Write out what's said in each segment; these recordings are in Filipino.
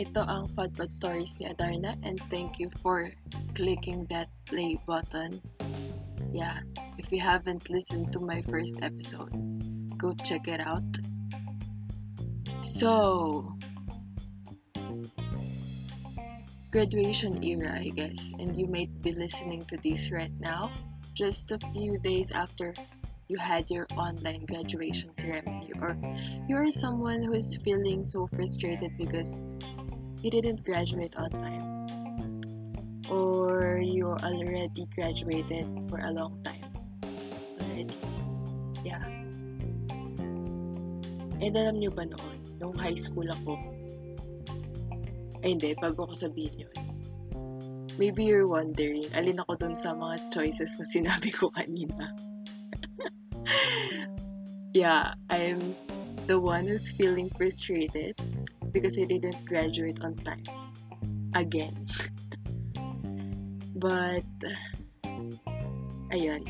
Ito ang Podpod Stories ni Adarna and thank you for clicking that play button. Yeah, if you haven't listened to my first episode, go check it out. So, graduation era, I guess, and you might be listening to this right now, just a few days after you had your online graduation ceremony, or you're someone who is feeling so frustrated because you didn't graduate on time, or you already graduated for a long time already. Yeah. And alam nyo ba noon, nung high school ako, ay hindi, bago ko sabihin yun. Maybe you're wondering, alin ako dun sa mga choices na sinabi ko kanina. yeah, I'm the one who's feeling frustrated because I didn't graduate on time. Again. but, ayun.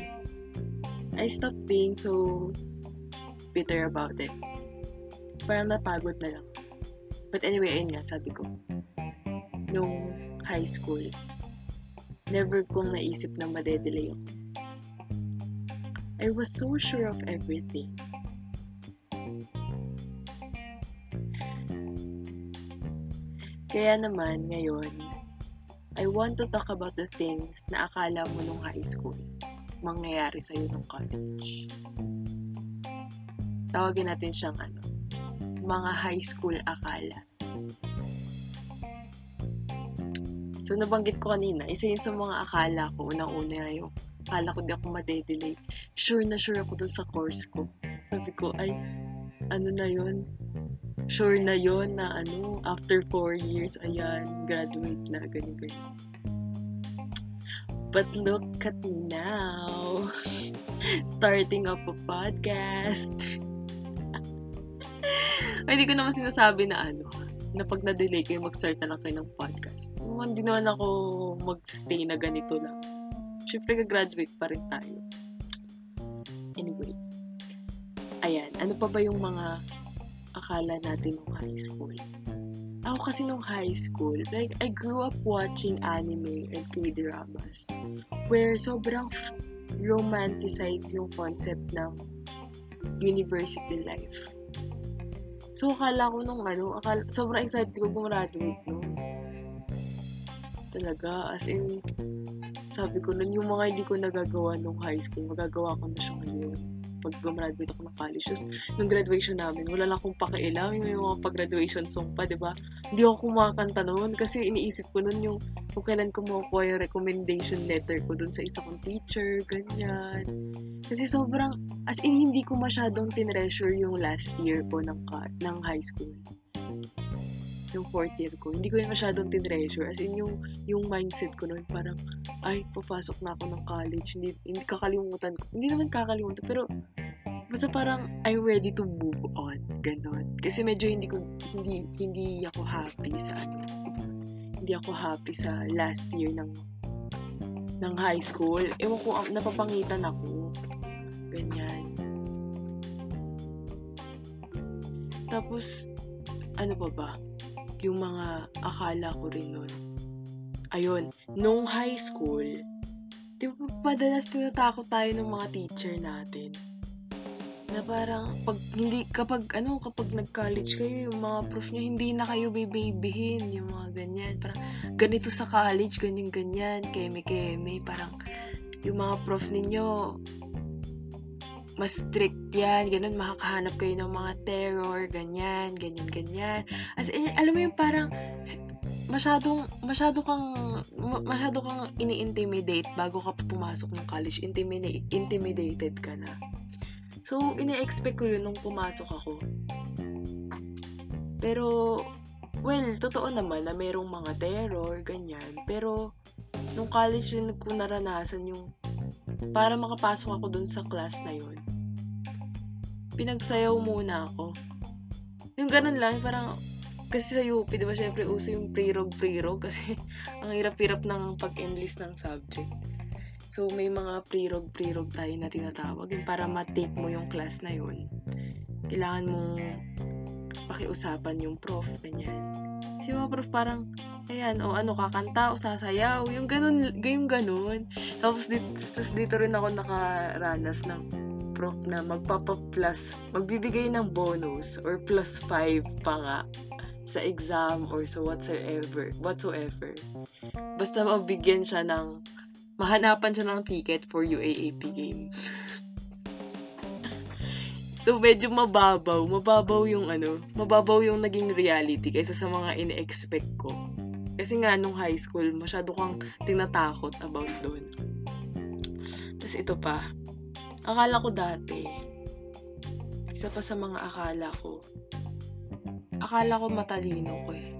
I stopped being so bitter about it. Parang napagod na lang. But anyway, ayun nga, sabi ko. Nung high school, never kong naisip na madedelay ako. I was so sure of everything. Kaya naman, ngayon, I want to talk about the things na akala mo nung high school mangyayari sa'yo nung college. Tawagin natin siyang ano, mga high school akalas. So, nabanggit ko kanina, isa yun sa mga akala ko, unang-una yung akala ko di ako madedelay. Sure na sure ako dun sa course ko. Sabi ko, ay, ano na yun? Sure na yon na ano, after 4 years, ayan, graduate na, ganyan, ganyan. But look at now. Starting up a podcast. Hindi ko naman sinasabi na ano, na pag na-delay kayo, mag-start na lang kayo ng podcast. Hindi naman ako mag-stay na ganito lang. Siyempre, gagraduate pa rin tayo. Anyway. Ayan, ano pa ba yung mga akala natin nung high school? Ako kasi nung high school, like, I grew up watching anime and K-dramas where sobrang f- romanticize yung concept ng university life. So, akala ko nung ano, akala, sobrang excited ko gumraduate no. Talaga, as in, sabi ko nun, yung mga hindi ko nagagawa nung high school, magagawa ko na siya ngayon. Pag gumraduate ako ng college. Just, nung graduation namin, wala lang akong pakialam. Yung, mga pag-graduation song pa, di ba? Hindi ako kumakanta noon kasi iniisip ko nun yung kung kailan ko makukuha yung recommendation letter ko dun sa isa kong teacher, ganyan. Kasi sobrang, as in, hindi ko masyadong tinreasure yung last year ko ng, ng high school yung fourth year ko, hindi ko yun masyadong tinreasure. As in, yung, yung mindset ko noon, parang, ay, papasok na ako ng college. Hindi, hindi kakalimutan ko. Hindi naman kakalimutan, pero, basta parang, I'm ready to move on. Ganon. Kasi medyo hindi ko, hindi, hindi ako happy sa, ano, hindi ako happy sa last year ng, ng high school. Ewan ko, napapangitan ako. Ganyan. Tapos, ano pa ba? Yung mga akala ko rin nun. Ayun, nung high school, di ba padalas tinatakot tayo ng mga teacher natin? Na parang, pag hindi, kapag, ano, kapag nag-college kayo, yung mga prof nyo, hindi na kayo babybihin, yung mga ganyan. Parang, ganito sa college, ganyan-ganyan, keme-keme, parang, yung mga prof ninyo, mas strict yan, ganun, makakahanap kayo ng mga terror, ganyan, ganyan, ganyan. As in, alam mo yung parang, masyadong, masyado kang, masyado kang ini-intimidate bago ka pumasok ng college, intimidate, intimidated ka na. So, ini-expect ko yun nung pumasok ako. Pero, well, totoo naman na mayroong mga terror, ganyan. Pero, nung college din ko naranasan yung para makapasok ako dun sa class na yun, pinagsayaw muna ako. Yung ganun lang, parang, kasi sa UP, di ba, syempre, uso yung pre-rog, pre-rog, kasi ang hirap-hirap ng pag-enlist ng subject. So, may mga pre-rog, pre-rog tayo na tinatawag. Yung para ma-take mo yung class na yun, kailangan mong pakiusapan yung prof, ganyan. Si mga prof parang, ayan, o ano, kakanta o sasayaw, yung ganun, yung ganun. Tapos dito, dito rin ako nakaranas ng prof na magpapa-plus, magbibigay ng bonus or plus 5 pa nga sa exam or sa whatsoever, whatsoever. Basta mabigyan siya ng, mahanapan siya ng ticket for UAAP game. so, medyo mababaw. Mababaw yung ano, mababaw yung naging reality kaysa sa mga ine-expect ko. Kasi nga, nung high school, masyado kang tinatakot about doon. Tapos ito pa, akala ko dati, isa pa sa mga akala ko, akala ko matalino ko eh.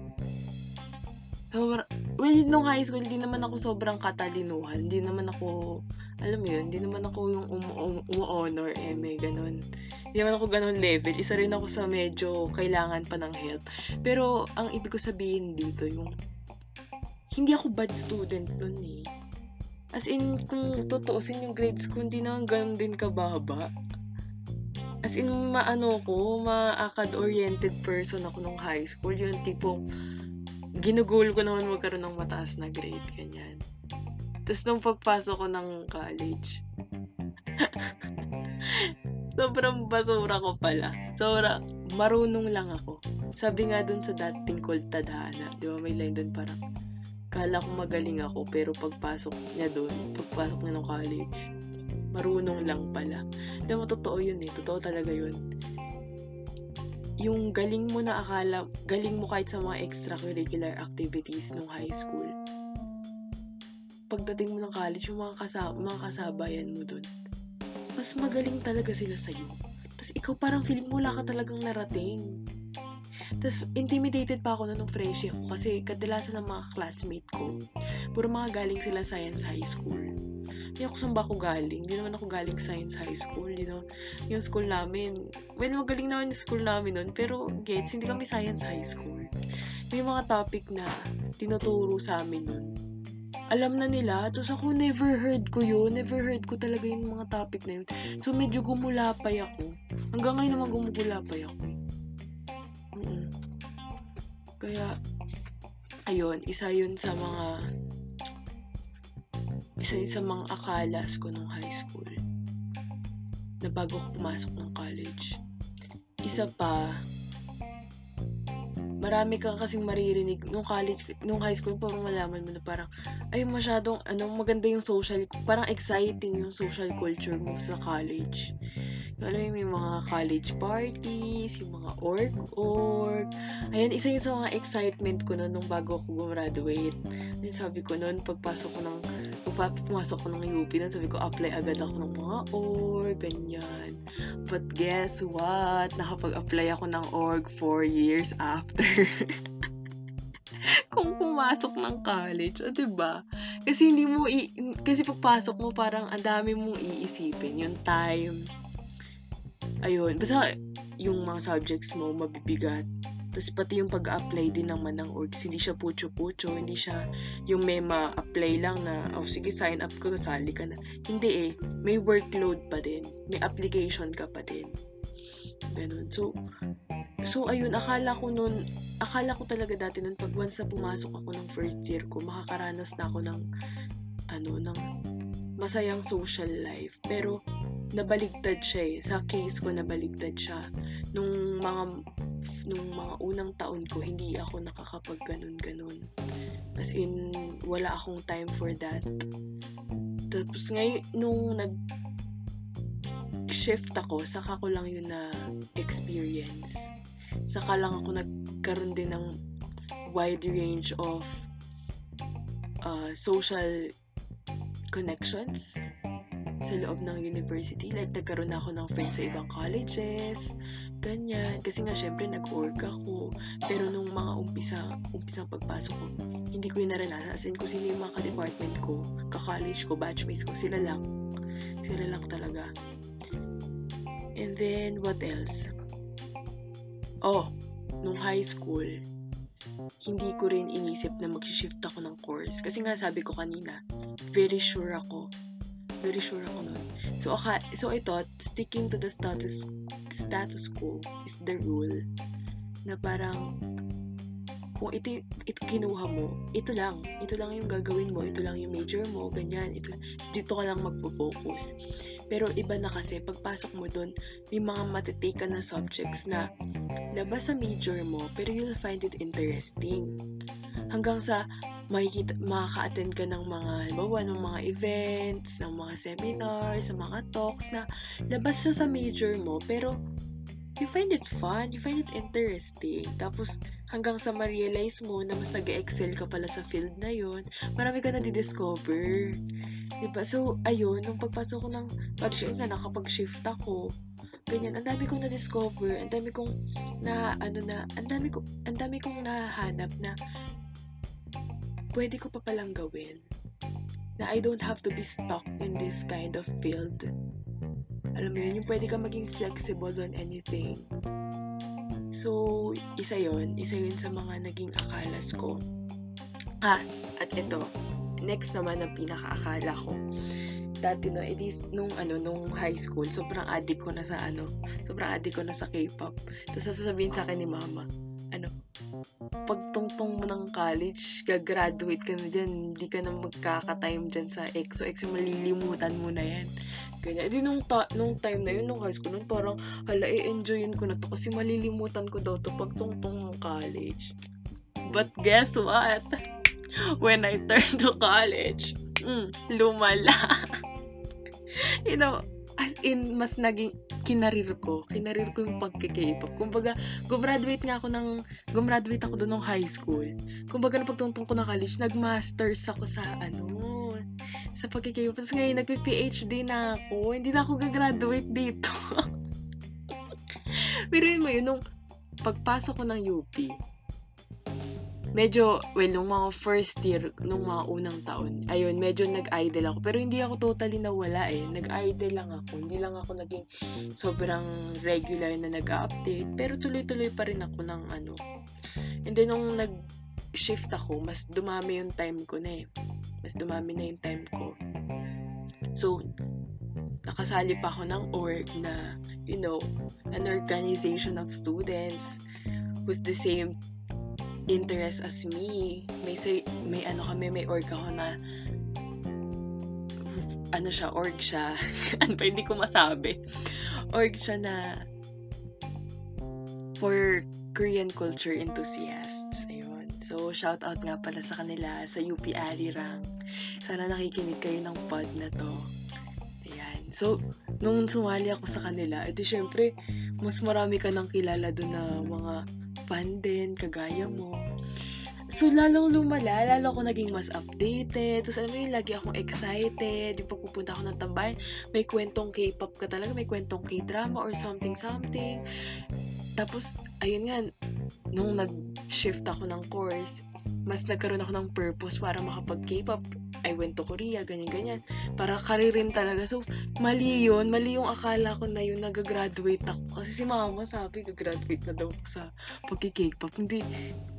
Sobra, well, nung high school, hindi naman ako sobrang katalinuhan. Hindi naman ako, alam mo yun, hindi naman ako yung umu-honor, um, eme, ganun. Hindi naman ako ganun level. Isa rin ako sa medyo kailangan pa ng help. Pero, ang ibig ko sabihin dito, yung, hindi ako bad student nun eh. As in, kung tutuusin yung grades ko, hindi naman ganun din kababa. As in, maano ko, ma-acad-oriented person ako nung high school. Yung tipong, ginugol ko naman magkaroon ng mataas na grade, ganyan. Tapos nung pagpasok ko ng college, sobrang basura ko pala. Sobra, marunong lang ako. Sabi nga dun sa dating called Tadhana, di ba may line dun parang, kala ko magaling ako, pero pagpasok niya dun, pagpasok niya ng college, marunong lang pala. Di ba, totoo yun eh. Totoo talaga yun yung galing mo na akala, galing mo kahit sa mga extracurricular activities nung high school. Pagdating mo ng college, yung mga, kasama, mga kasabayan mo dun, mas magaling talaga sila sa'yo. Tapos ikaw parang feeling mo wala ka talagang narating. Tapos, intimidated pa ako nung freshie ako kasi kadalasan ng mga classmate ko, puro mga galing sila science high school. Hindi ako saan ba ako galing? Hindi naman ako galing science high school, you know. Yung school namin, well, magaling naman yung school namin nun, pero gets, hindi kami science high school. May mga topic na tinuturo sa amin nun. Alam na nila, tapos ako never heard ko yun, never heard ko talaga yung mga topic na yun. So, medyo gumulapay ako. Hanggang ngayon naman gumugulapay ako. Kaya, ayun, isa yun sa mga isa yun sa mga akalas ko nung high school na bago ako pumasok ng college. Isa pa, marami kang kasing maririnig nung college, nung high school, parang malaman mo na parang, ay masyadong, ano, maganda yung social, parang exciting yung social culture mo sa college. Alam mo, may mga college parties, yung mga org-org. Ayan, isa yun sa mga excitement ko noon nung bago ako gumraduate. Then sabi ko noon, pagpasok ko ng, pag pumasok ko ng UP, nun sabi ko, apply agad ako ng mga org, ganyan. But guess what? Nakapag-apply ako ng org 4 years after. Kung pumasok ng college, o oh, diba? Kasi hindi mo, i- kasi pagpasok mo parang ang dami mong iisipin. Yung time, ayun, basta yung mga subjects mo mabibigat. Tapos pati yung pag-apply din naman ng orgs, hindi siya pucho-pucho, hindi siya yung may ma-apply lang na, oh sige, sign up ko, kasali ka na. Hindi eh, may workload pa din, may application ka pa din. Ganun. So, so ayun, akala ko nun, akala ko talaga dati nun, pag once na pumasok ako ng first year ko, makakaranas na ako ng, ano, ng masayang social life. Pero, nabaligtad siya eh. Sa case ko, nabaligtad siya. Nung mga nung mga unang taon ko, hindi ako nakakapag ganun-ganun. As in, wala akong time for that. Tapos ngayon, nung nag shift ako, saka ko lang yun na experience. Saka lang ako nagkaroon din ng wide range of uh, social connections sa loob ng university. Like, nagkaroon na ako ng friends sa ibang colleges, ganyan. Kasi nga, syempre, nag-org ako. Pero nung mga umpisa, umpisang pagpasok ko, hindi ko yung naranasan. As in, kung sino yung mga ka-department ko, ka-college ko, batchmates ko, sila lang. Sila lang talaga. And then, what else? Oh, nung high school, hindi ko rin inisip na mag-shift ako ng course. Kasi nga sabi ko kanina, very sure ako Very sure ako nun. So, okay, so I thought, sticking to the status status quo is the rule. Na parang, kung ito, ito kinuha mo, ito lang. Ito lang yung gagawin mo. Ito lang yung major mo. Ganyan. Ito, dito ka lang magfo-focus. Pero iba na kasi, pagpasok mo dun, may mga matitake na subjects na labas sa major mo, pero you'll find it interesting. Hanggang sa makikita, makaka-attend ka ng mga, halimbawa, ng mga events, ng mga seminars, ng mga talks na labas siya sa major mo, pero you find it fun, you find it interesting. Tapos, hanggang sa ma-realize mo na mas nag excel ka pala sa field na yon marami ka na di-discover. Diba? So, ayun, nung pagpasok ko ng pag-shift na, nakapag-shift ako, ganyan, ang dami kong na-discover, ang dami kong na, ano na, ang dami, ko, ang dami kong nahanap na pwede ko pa palang gawin. Na I don't have to be stuck in this kind of field. Alam mo yun, yung pwede ka maging flexible on anything. So, isa yon Isa yun sa mga naging akalas ko. Ah, at ito. Next naman ang pinakaakala ko. Dati no, it is nung ano, nung high school, sobrang addict ko na sa ano, sobrang addict ko na sa K-pop. Tapos sasabihin sa akin ni mama, ano, pagtungtong mo ng college, gagraduate ka na dyan, hindi ka na magkaka-time dyan sa EXO. EXO, malilimutan mo na yan. Ganyan. Di nung, ta- nung time na yun, nung high school, nung parang, hala, i-enjoyin ko na to kasi malilimutan ko daw to pagtungtong ng college. But guess what? When I turned to college, mm, lumala. you know, as in, mas naging kinarir ko. Kinarir ko yung pagkikipop. Kumbaga, gumraduate nga ako ng, gumraduate ako doon ng high school. Kumbaga, na pagtungtong ko na college, nag-masters ako sa, ano, sa pagkikipop. Tapos ngayon, nagpi-PhD na ako. Hindi na ako gagraduate dito. Pero yun mo yun, nung pagpasok ko ng UP, medyo, well, nung mga first year, nung mga unang taon, ayun, medyo nag-idle ako. Pero hindi ako totally nawala eh. Nag-idle lang ako. Hindi lang ako naging sobrang regular na nag-update. Pero tuloy-tuloy pa rin ako ng ano. And then, nung nag-shift ako, mas dumami yung time ko na eh. Mas dumami na yung time ko. So, nakasali pa ako ng org na, you know, an organization of students who's the same interest as me. May, say, may ano kami, may org ako na ano siya, org siya. ano pa, hindi ko masabi. Org siya na for Korean culture enthusiasts. Ayun. So, shout out nga pala sa kanila sa UP Arirang. Sana nakikinig kayo ng pod na to. So, nung sumali ako sa kanila, edi syempre, mas marami ka nang kilala doon na mga fan din, kagaya mo. So, lalong lumala, lalo ako naging mas updated. Tapos, alam mo yun, lagi akong excited. Yung pagpupunta ako ng tambayan, may kwentong K-pop ka talaga, may kwentong K-drama or something-something. Tapos, ayun nga, nung nag-shift ako ng course, mas nagkaroon ako ng purpose para makapag K-pop. I went to Korea, ganyan-ganyan. Para karirin talaga. So, mali yun. Mali yung akala ko na yun, nag-graduate ako. Kasi si mama sabi, nag-graduate na daw ako sa pag-K-pop. Hindi,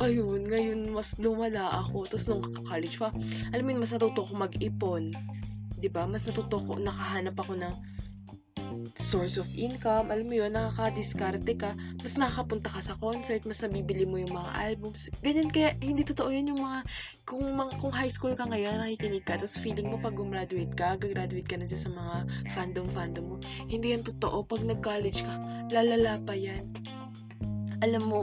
ayun, ngayon mas lumala ako. Tapos nung college pa, alam mo mas natuto ko mag-ipon. ba Mas natuto ko, nakahanap ako ng source of income, alam mo yun, nakaka-diskarte ka, mas nakakapunta ka sa concert, mas nabibili mo yung mga albums. Ganyan kaya, hindi totoo yun yung mga, kung, mga, kung high school ka ngayon, nakikinig ka, tapos feeling mo pag gumraduate ka, gagraduate ka na dyan sa mga fandom-fandom mo. Hindi yan totoo. Pag nag-college ka, lalala pa yan. Alam mo,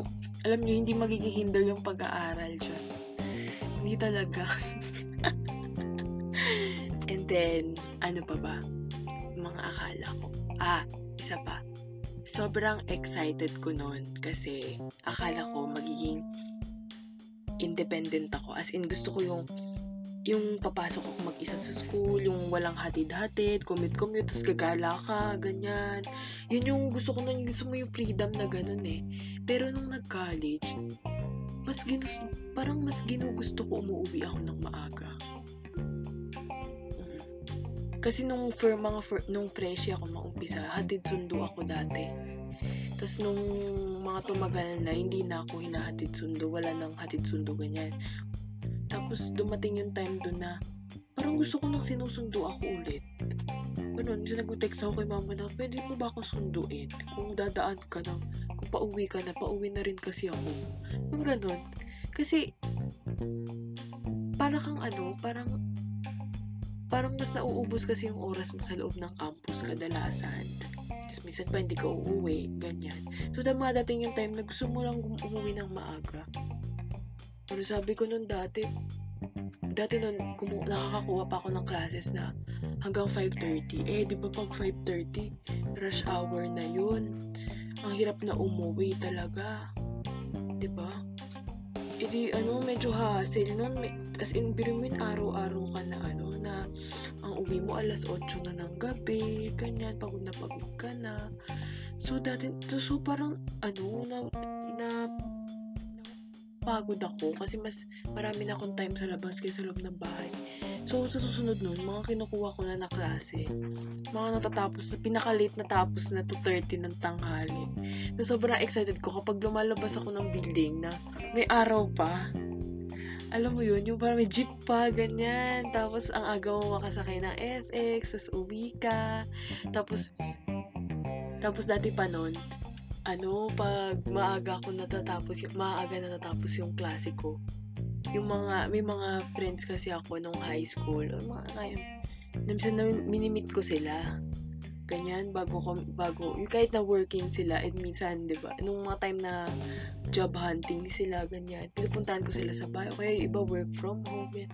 alam nyo, hindi magiging hinder yung pag-aaral dyan. Hindi talaga. And then, ano pa ba? Mga akala ko Ah, isa pa. Sobrang excited ko noon kasi akala ko magiging independent ako. As in, gusto ko yung yung papasok ako mag-isa sa school, yung walang hatid-hatid, commute-commute, tapos gagala ka, ganyan. Yun yung gusto ko nun, gusto mo yung freedom na ganun eh. Pero nung nag-college, mas ginus parang mas ginugusto ko umuwi ako ng maaga. Kasi nung for mga for, nung fresh ako maumpisa, hatid sundo ako dati. Tapos nung mga tumagal na, hindi na ako hinahatid sundo. Wala nang hatid sundo, ganyan. Tapos dumating yung time doon na parang gusto ko nang sinusundo ako ulit. Ganun, kasi nag-text ako kay mama na, pwede mo ba ako sunduin? Kung dadaan ka na, kung pauwi ka na, pauwi na rin kasi ako. Yung ganun. Kasi, para kang ano, parang, parang mas nauubos kasi yung oras mo sa loob ng campus kadalasan. Tapos minsan pa hindi ka uuwi, ganyan. So, dumadating yung time na gusto mo lang umuwi ng maaga. Pero sabi ko nun dati, dati nun, kumu- nakakakuha pa ako ng classes na hanggang 5.30. Eh, di ba pag 5.30, rush hour na yun. Ang hirap na umuwi talaga. Di ba? Edi, ano, medyo hassle nun. May, as in, biro araw-araw ka na, ano, na ang uwi mo alas 8 na ng gabi, ganyan, pagod na pagod ka na. So, dati, so, parang, ano, na, na, pagod ako kasi mas marami na akong time sa labas kaysa sa loob ng bahay. So, sa susunod nun, mga kinukuha ko na na klase, mga natatapos, na pinaka-late na tapos na to 30 ng tanghali. So, sobrang excited ko kapag lumalabas ako ng building na may araw pa. Alam mo yun, yung parang may jeep pa, ganyan. Tapos, ang aga mo makasakay ng FX, tapos uwi ka. Tapos, tapos dati pa nun, ano, pag maaga ako natatapos, maaga natatapos yung klase ko, yung mga, may mga friends kasi ako nung high school, or mga kayo, minsan na minimit ko sila. Ganyan, bago ko, bago, yung kahit na working sila, and minsan, di ba, nung mga time na job hunting sila, ganyan, pinupuntahan ko sila sa bahay, kaya yung iba work from home, yan.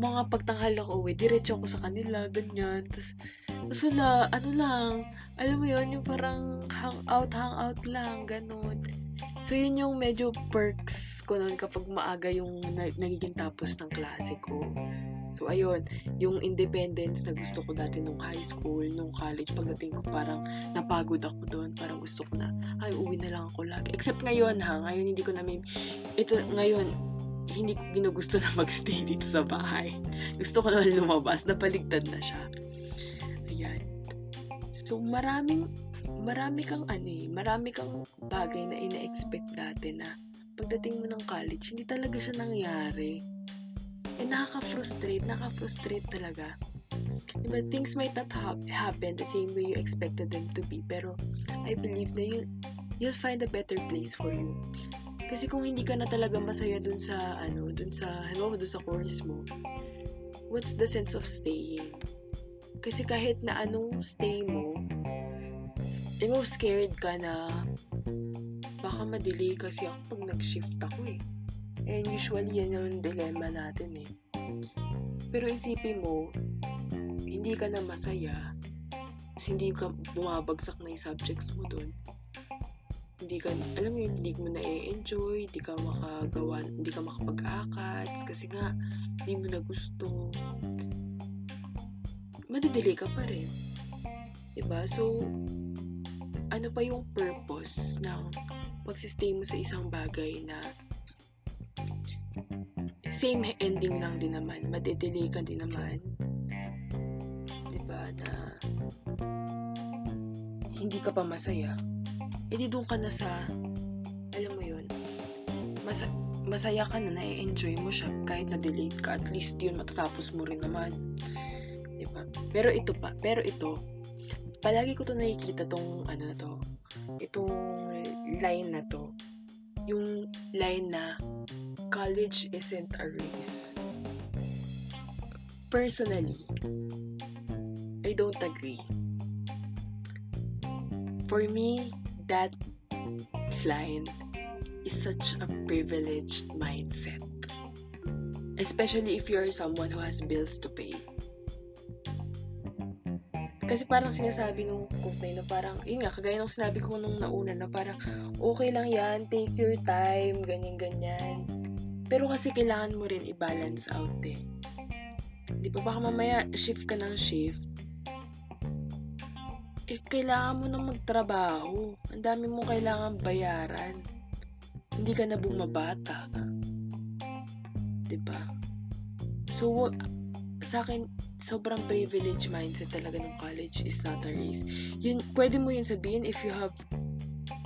Mga pagtanghal ako uwi, diretso ako sa kanila, ganyan, tapos, tapos wala, ano lang, alam mo yon yung parang hangout, hangout lang, ganun. So, yun yung medyo perks ko nun kapag maaga yung na- nagiging tapos ng klase ko. So, ayun, yung independence na gusto ko dati nung high school, nung college, pagdating ko parang napagod ako doon. Parang gusto ko na, ay, uwi na lang ako lagi. Except ngayon ha, ngayon hindi ko na may, ito, ngayon, hindi ko ginugusto na magstay dito sa bahay. Gusto ko naman lumabas, napaligtad na siya. Ayan. So, maraming, marami kang ano eh, marami kang bagay na ina-expect dati na pagdating mo ng college, hindi talaga siya nangyari. Eh, nakaka-frustrate, nakaka-frustrate talaga. Diba, things might not ha- happen the same way you expected them to be, pero I believe na you, you'll find a better place for you. Kasi kung hindi ka na talaga masaya dun sa, ano, dun sa, halimbawa dun sa course mo, what's the sense of staying? Kasi kahit na anong stay mo, eh mo scared ka na baka madelay kasi ako pag nag-shift ako eh. And usually yan yung dilemma natin eh. Pero isipin mo, hindi ka na masaya, hindi ka bumabagsak na yung subjects mo doon. Hindi ka, alam mo yun, hindi mo na enjoy hindi ka makagawa, hindi ka makapag-akats, kasi nga, hindi mo na gusto. Madidelay ka pa rin. Diba? So, ano pa yung purpose ng pagsistay mo sa isang bagay na same ending lang din naman. Madidelay ka din naman. Diba? Na hindi ka pa masaya. E di doon ka na sa alam mo yun masa masaya ka na na-enjoy mo siya kahit na delayed ka at least yun matatapos mo rin naman diba pero ito pa pero ito palagi ko to nakikita tong ano na to itong line na to yung line na college isn't a race personally I don't agree for me that line is such a privileged mindset. Especially if you're someone who has bills to pay. Kasi parang sinasabi nung quote na yun, parang, yun nga, kagaya nung sinabi ko nung nauna na parang, okay lang yan, take your time, ganyan-ganyan. Pero kasi kailangan mo rin i-balance out eh. Di ba baka mamaya shift ka ng shift, eh, kailangan mo na magtrabaho. Ang dami mo kailangan bayaran. Hindi ka na bumabata. Diba? So, sa akin, sobrang privilege mindset talaga ng college is not a race. Yun, pwede mo yun sabihin if you have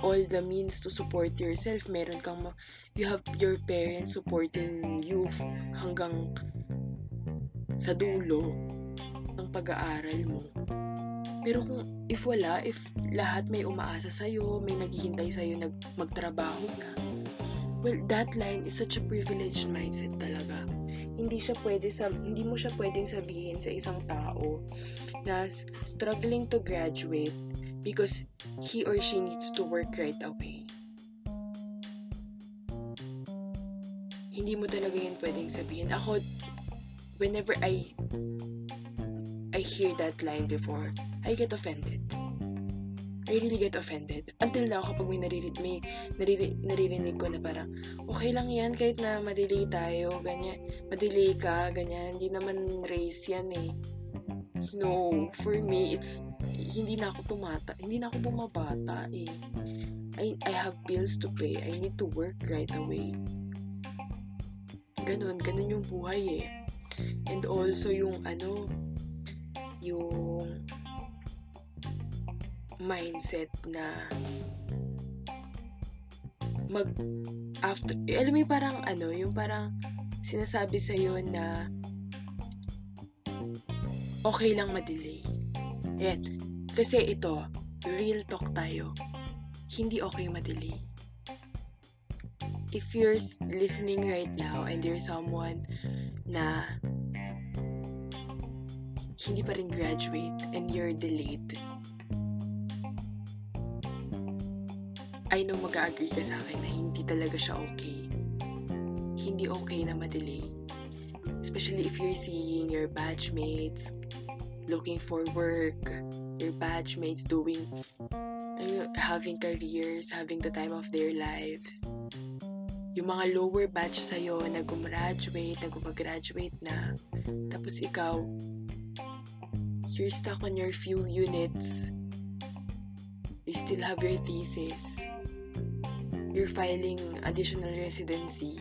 all the means to support yourself. Meron kang, ma- you have your parents supporting you hanggang sa dulo ng pag-aaral mo. Pero kung if wala, if lahat may umaasa sa'yo, may naghihintay sa'yo nag magtrabaho na, Well, that line is such a privileged mindset talaga. Hindi siya pwede sa hindi mo siya pwedeng sabihin sa isang tao na struggling to graduate because he or she needs to work right away. Hindi mo talaga yun pwedeng sabihin. Ako, whenever I I hear that line before, I get offended. I really get offended. Until now, kapag may naririnig, may naririnig, naririnig ko na parang, okay lang yan kahit na madelay tayo, ganyan. Madelay ka, ganyan. Hindi naman race yan eh. No, for me, it's, hindi na ako tumata, hindi na ako bumabata eh. I, I have bills to pay. I need to work right away. Ganun, ganun yung buhay eh. And also yung ano, yung mindset na mag after eh, alam mo parang ano yung parang sinasabi sa iyo na okay lang ma-delay Ayan. kasi ito real talk tayo hindi okay ma-delay if you're listening right now and you're someone na hindi pa rin graduate and you're delayed I know mag-agree ka sa akin na hindi talaga siya okay. Hindi okay na madelay. Especially if you're seeing your batchmates looking for work, your batchmates doing, uh, having careers, having the time of their lives. Yung mga lower batch sa'yo na gumraduate, na gumagraduate na. Tapos ikaw, you're stuck on your few units. You still have your thesis you're filing additional residency,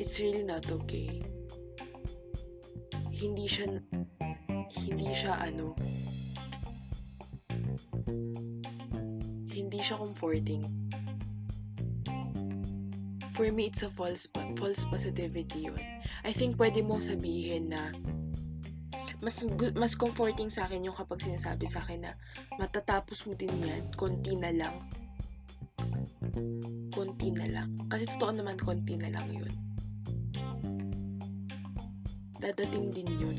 it's really not okay. Hindi siya, hindi siya ano, hindi siya comforting. For me, it's a false, false positivity yun. I think pwede mo sabihin na mas mas comforting sa akin yung kapag sinasabi sa akin na matatapos mo din yan, konti na lang konti na lang. Kasi totoo naman, konti na lang yun. Dadating din yun.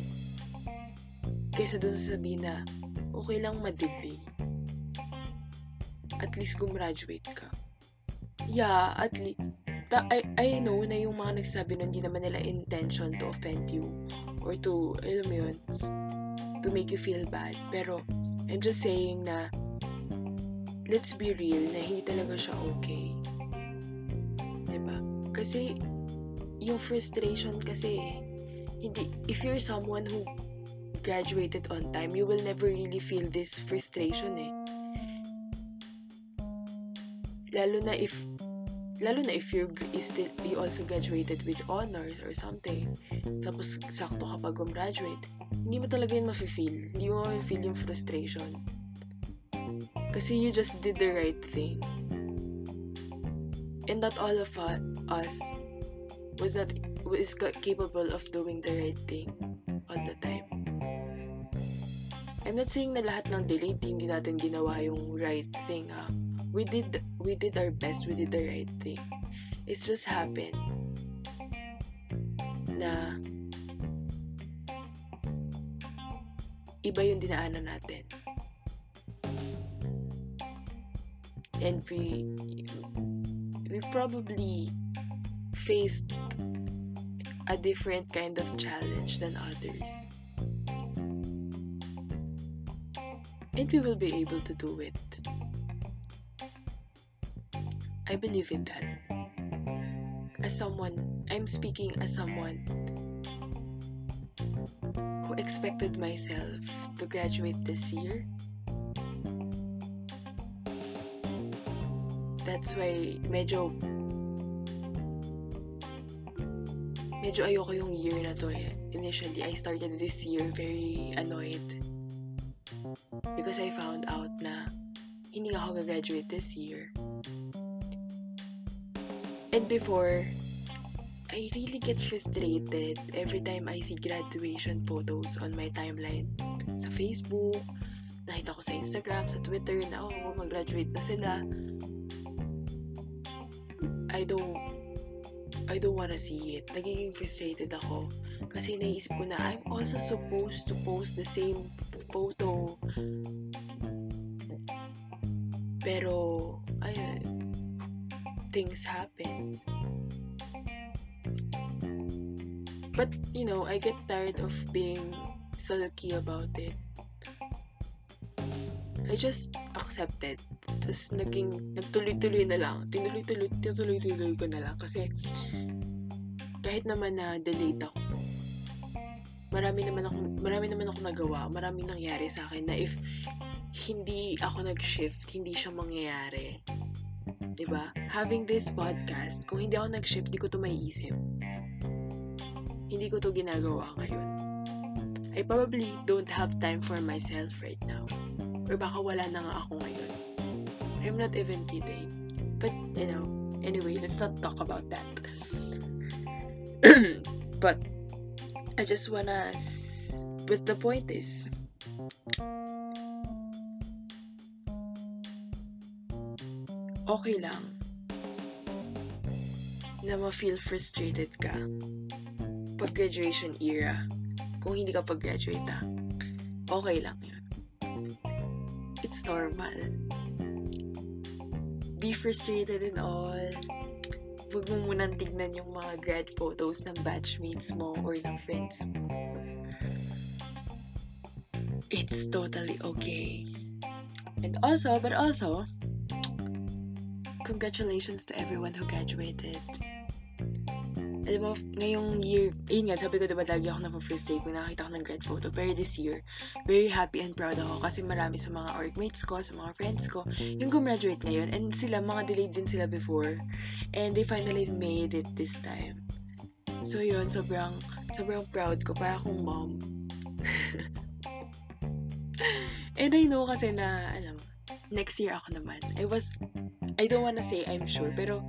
Kaysa dun sasabihin na, okay lang madelay. At least gumraduate ka. Yeah, at least, I, I know na yung mga nagsasabi nun, hindi naman nila intention to offend you or to, alam mo yun, to make you feel bad. Pero, I'm just saying na, let's be real na hindi talaga siya okay. Diba? Kasi, yung frustration kasi, hindi, if you're someone who graduated on time, you will never really feel this frustration eh. Lalo na if lalo na if you still you also graduated with honors or something tapos sakto ka pa gumraduate hindi mo talaga yun mafe-feel hindi mo mafe-feel yung frustration kasi you just did the right thing. And not all of us was that was capable of doing the right thing all the time. I'm not saying na lahat ng delayed hindi natin ginawa yung right thing ha. We did we did our best, we did the right thing. It's just happened na iba yung dinaanan natin. And we we probably faced a different kind of challenge than others. And we will be able to do it. I believe in that. As someone, I'm speaking as someone who expected myself to graduate this year That's why medyo medyo ayoko yung year na to eh. Initially, I started this year very annoyed because I found out na hindi ako gagraduate this year. And before, I really get frustrated every time I see graduation photos on my timeline sa Facebook, nakita ko sa Instagram, sa Twitter na oh, mag-graduate na sila. I don't I don't wanna see it. Nagiging frustrated ako. Kasi naisip ko na I'm also supposed to post the same photo. Pero, ayun, things happens. But, you know, I get tired of being sulky about it. I just accepted. Tapos naging, nagtuloy-tuloy na lang. Tinuloy-tuloy, tinuloy-tuloy ko na lang. Kasi, kahit naman na delayed ako, marami naman ako, marami naman ako nagawa. Marami nangyari sa akin na if hindi ako nag-shift, hindi siya mangyayari. 'Di ba? Having this podcast, kung hindi ako nag-shift, hindi ko to maiisip. Hindi ko to ginagawa ngayon. I probably don't have time for myself right now. Or baka wala na nga ako ngayon. I'm not even kidding. But, you know, anyway, let's not talk about that. but, I just wanna... s- But the point is, okay lang na ma-feel frustrated ka pag graduation era. Kung hindi ka pag-graduate ah, okay lang yun. It's normal. Be frustrated and all. Huwag mo munang tignan yung mga grad photos ng batchmates mo or ng friends mo. It's totally okay. And also, but also, congratulations to everyone who graduated. Alam mo, ngayong year, yun nga, sabi ko diba lagi ako na-frustrate kung nakakita ko ng grad photo. Pero this year, very happy and proud ako kasi marami sa mga orgmates ko, sa mga friends ko, yung gumraduate ngayon. And sila, mga delayed din sila before. And they finally made it this time. So yun, sobrang, sobrang proud ko. Para akong mom. And I know kasi na, alam, next year ako naman. I was, I don't wanna say I'm sure, pero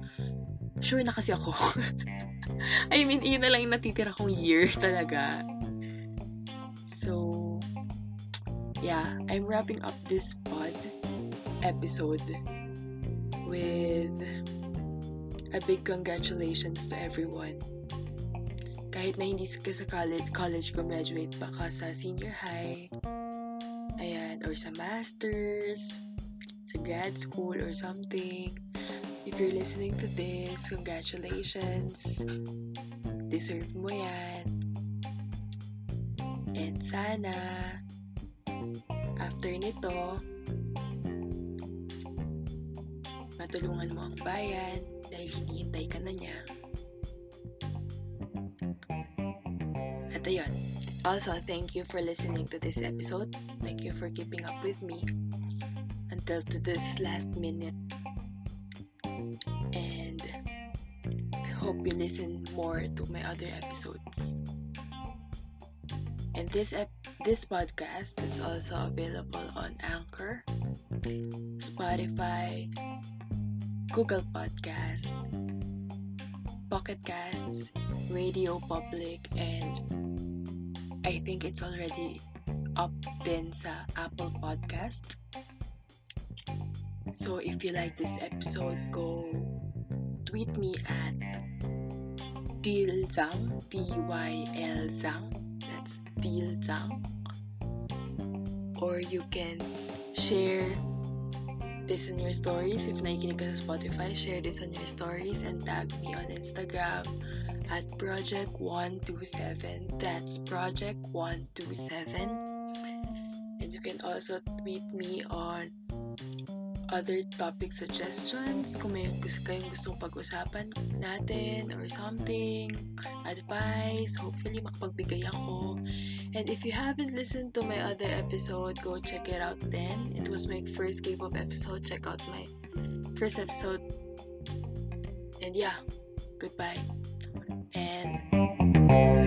sure na kasi ako. I mean, yun na lang yung natitira kong year talaga. So, yeah, I'm wrapping up this pod episode with a big congratulations to everyone. Kahit na hindi ka sa college, college graduate, baka sa senior high, ayan, or sa masters, sa grad school or something. If you're listening to this, congratulations. Deserve mo yan. And sana, after nito, matulungan mo ang bayan dahil hinihintay ka na niya. At ayun, also, thank you for listening to this episode. Thank you for keeping up with me until to this last minute. Listen more to my other episodes. And this ep- this podcast is also available on Anchor, Spotify, Google Podcast, Pocket Casts, Radio Public, and I think it's already up din sa Apple Podcast. So if you like this episode, go tweet me at Dilzang, D-Y-L Zang. That's Dilzang. Or you can share this on your stories. If nakikinig ka sa Spotify, share this on your stories and tag me on Instagram at Project127. That's Project127. And you can also tweet me on other topic suggestions, kung may gusto kayong gustong pag-usapan natin or something, advice, hopefully makapagbigay ako. And if you haven't listened to my other episode, go check it out then. It was my first K-pop episode. Check out my first episode. And yeah, goodbye. And